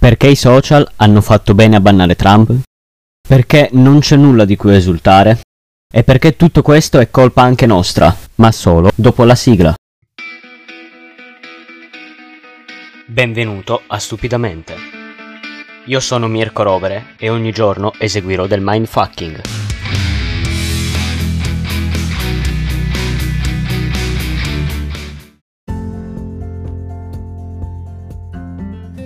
Perché i social hanno fatto bene a bannare Trump? Perché non c'è nulla di cui esultare? E perché tutto questo è colpa anche nostra, ma solo dopo la sigla. Benvenuto a Stupidamente. Io sono Mirko Rovere e ogni giorno eseguirò del mindfucking.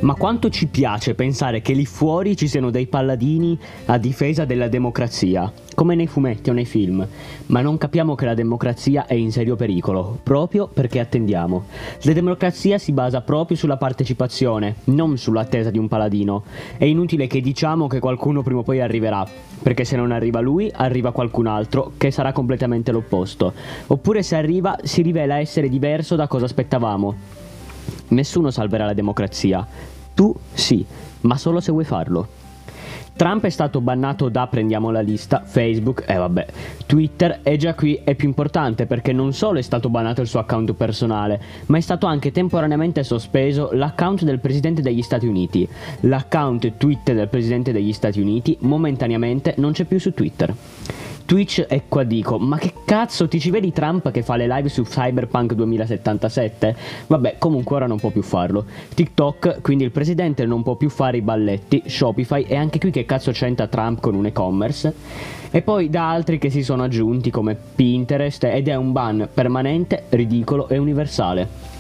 Ma quanto ci piace pensare che lì fuori ci siano dei palladini a difesa della democrazia, come nei fumetti o nei film, ma non capiamo che la democrazia è in serio pericolo, proprio perché attendiamo. La democrazia si basa proprio sulla partecipazione, non sull'attesa di un paladino. È inutile che diciamo che qualcuno prima o poi arriverà, perché se non arriva lui, arriva qualcun altro che sarà completamente l'opposto. Oppure se arriva, si rivela essere diverso da cosa aspettavamo. Nessuno salverà la democrazia, tu sì, ma solo se vuoi farlo. Trump è stato bannato da, prendiamo la lista, Facebook e eh vabbè, Twitter e già qui è più importante perché non solo è stato bannato il suo account personale, ma è stato anche temporaneamente sospeso l'account del Presidente degli Stati Uniti. L'account Twitter del Presidente degli Stati Uniti momentaneamente non c'è più su Twitter. Twitch e qua dico, ma che cazzo ti ci vedi Trump che fa le live su Cyberpunk 2077? Vabbè, comunque ora non può più farlo. TikTok, quindi il presidente non può più fare i balletti, Shopify e anche qui che cazzo c'entra Trump con un e-commerce? E poi da altri che si sono aggiunti come Pinterest ed è un ban permanente, ridicolo e universale.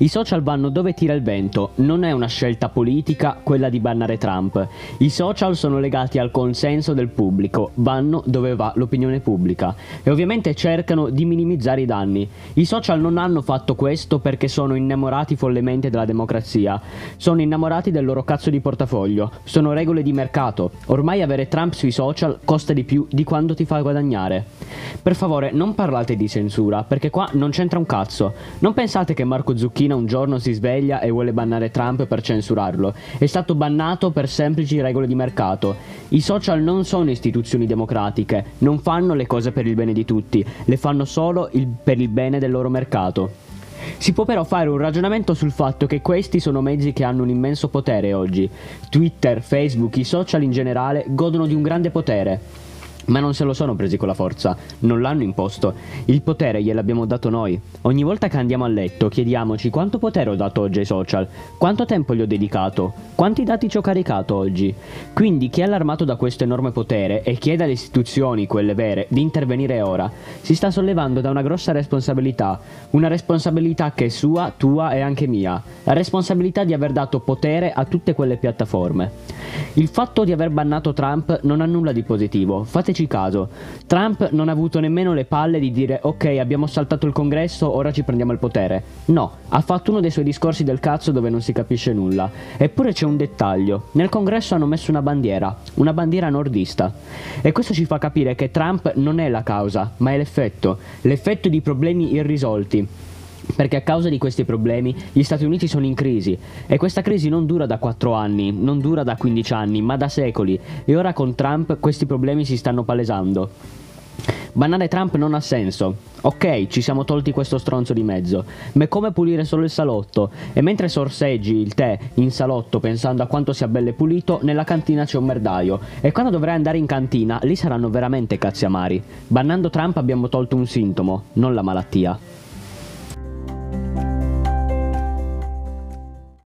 I social vanno dove tira il vento, non è una scelta politica quella di bannare Trump. I social sono legati al consenso del pubblico, vanno dove va l'opinione pubblica e ovviamente cercano di minimizzare i danni. I social non hanno fatto questo perché sono innamorati follemente della democrazia, sono innamorati del loro cazzo di portafoglio, sono regole di mercato. Ormai avere Trump sui social costa di più di quando ti fa guadagnare. Per favore, non parlate di censura, perché qua non c'entra un cazzo. Non pensate che Marco Zucchini Cina un giorno si sveglia e vuole bannare Trump per censurarlo. È stato bannato per semplici regole di mercato. I social non sono istituzioni democratiche, non fanno le cose per il bene di tutti, le fanno solo il, per il bene del loro mercato. Si può però fare un ragionamento sul fatto che questi sono mezzi che hanno un immenso potere oggi. Twitter, Facebook, i social in generale godono di un grande potere. Ma non se lo sono presi con la forza, non l'hanno imposto. Il potere gliel'abbiamo dato noi. Ogni volta che andiamo a letto chiediamoci quanto potere ho dato oggi ai social, quanto tempo gli ho dedicato, quanti dati ci ho caricato oggi. Quindi chi è allarmato da questo enorme potere e chiede alle istituzioni, quelle vere, di intervenire ora, si sta sollevando da una grossa responsabilità, una responsabilità che è sua, tua e anche mia, la responsabilità di aver dato potere a tutte quelle piattaforme. Il fatto di aver bannato Trump non ha nulla di positivo, fateci Fateci caso, Trump non ha avuto nemmeno le palle di dire ok abbiamo saltato il congresso, ora ci prendiamo il potere. No, ha fatto uno dei suoi discorsi del cazzo dove non si capisce nulla. Eppure c'è un dettaglio, nel congresso hanno messo una bandiera, una bandiera nordista. E questo ci fa capire che Trump non è la causa, ma è l'effetto, l'effetto di problemi irrisolti perché a causa di questi problemi gli Stati Uniti sono in crisi e questa crisi non dura da 4 anni, non dura da 15 anni, ma da secoli e ora con Trump questi problemi si stanno palesando. Bannare Trump non ha senso. Ok, ci siamo tolti questo stronzo di mezzo, ma è come pulire solo il salotto. E mentre sorseggi il tè in salotto pensando a quanto sia bello e pulito, nella cantina c'è un merdaio. E quando dovrai andare in cantina, lì saranno veramente cazzi amari. Bannando Trump abbiamo tolto un sintomo, non la malattia.